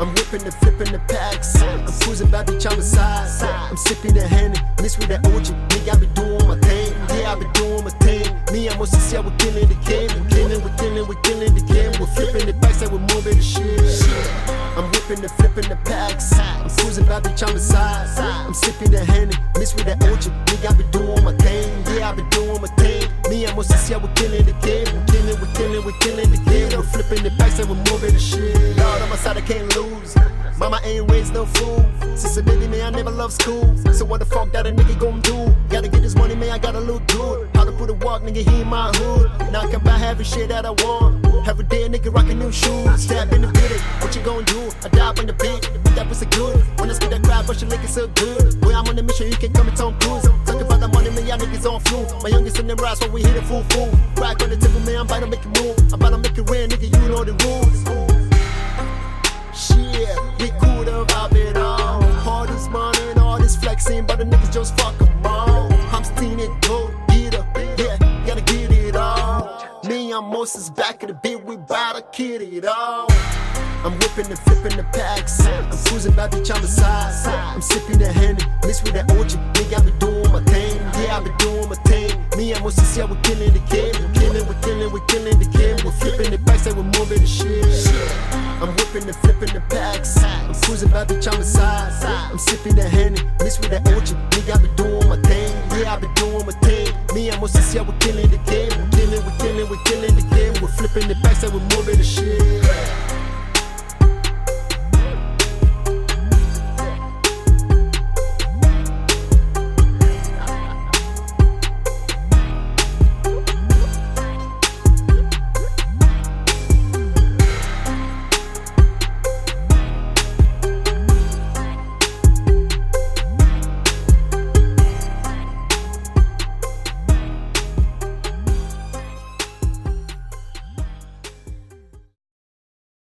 I'm whipping and flipping the packs. I'm cruising by the side. I'm sipping the Henny, mixed with that OG. Nigga, I be doing my thing. Yeah, I be doing my thing. Me, I'm on CC, we're killing the game. We're killing, we're killing, we're killing the game. We're flipping the packs and we're moving the shit. I'm whipping and flipping the packs. I'm cruising by the side. I'm sipping the Henny, mixed with that OG. Nigga, I be doing my thing. Yeah, I be doing my thing. Me, I'm on CC, we're killing the game. We're killing, we're killing, we're killing We're flipping the packs and we're moving the shit. Lord, on my side, I can't lose. Mama ain't raised no fool. Since a baby, man, I never loved school. So what the fuck that a nigga gon' do? Gotta get this money, man, I gotta look good. How to put a walk, nigga, he in my hood. Now I can buy every shit that I want. Every day, a nigga rockin' new shoes. Stab in the bitty, what you gon' do? I die on the beat, the beat that was a good. When I spit that crowd, but you looking so good. Boy, I'm on a mission, you can come and Tom Cruise. Talking about the money, man, y'all niggas on flu. My youngest in the rise, when we hit it full full. Rock on the tip me, I'm about to make it move. Shit, we cool to vibe it all. All this money and all this flexing, but the niggas just fuck 'em all. I'm steaming go get up, yeah, gotta get it all. Me and Moh Ciss back in the beat, we bout to kid it all. I'm whipping and flipping the packs. I'm cruising by the side. I'm sipping the Henny, mixed with that OG. Nigga, I be doing my thing. Yeah, I be doing my thing. Me and Moh Ciss, yeah, we're killing the game. We're killing, we're killing, we're killing the game. We're flipping the packs and we're moving the shit. I'm and flipping the packs. I'm cruising by the the side. I'm sipping the Henny, mixed with that OG. Nigga, I be doing my thing. Yeah, I be doing my thing. Me and Moh Ciss, yeah, we're killing the game. We're killing, we're killing, we're killing the game. We're flipping the packs and we're moving the shit.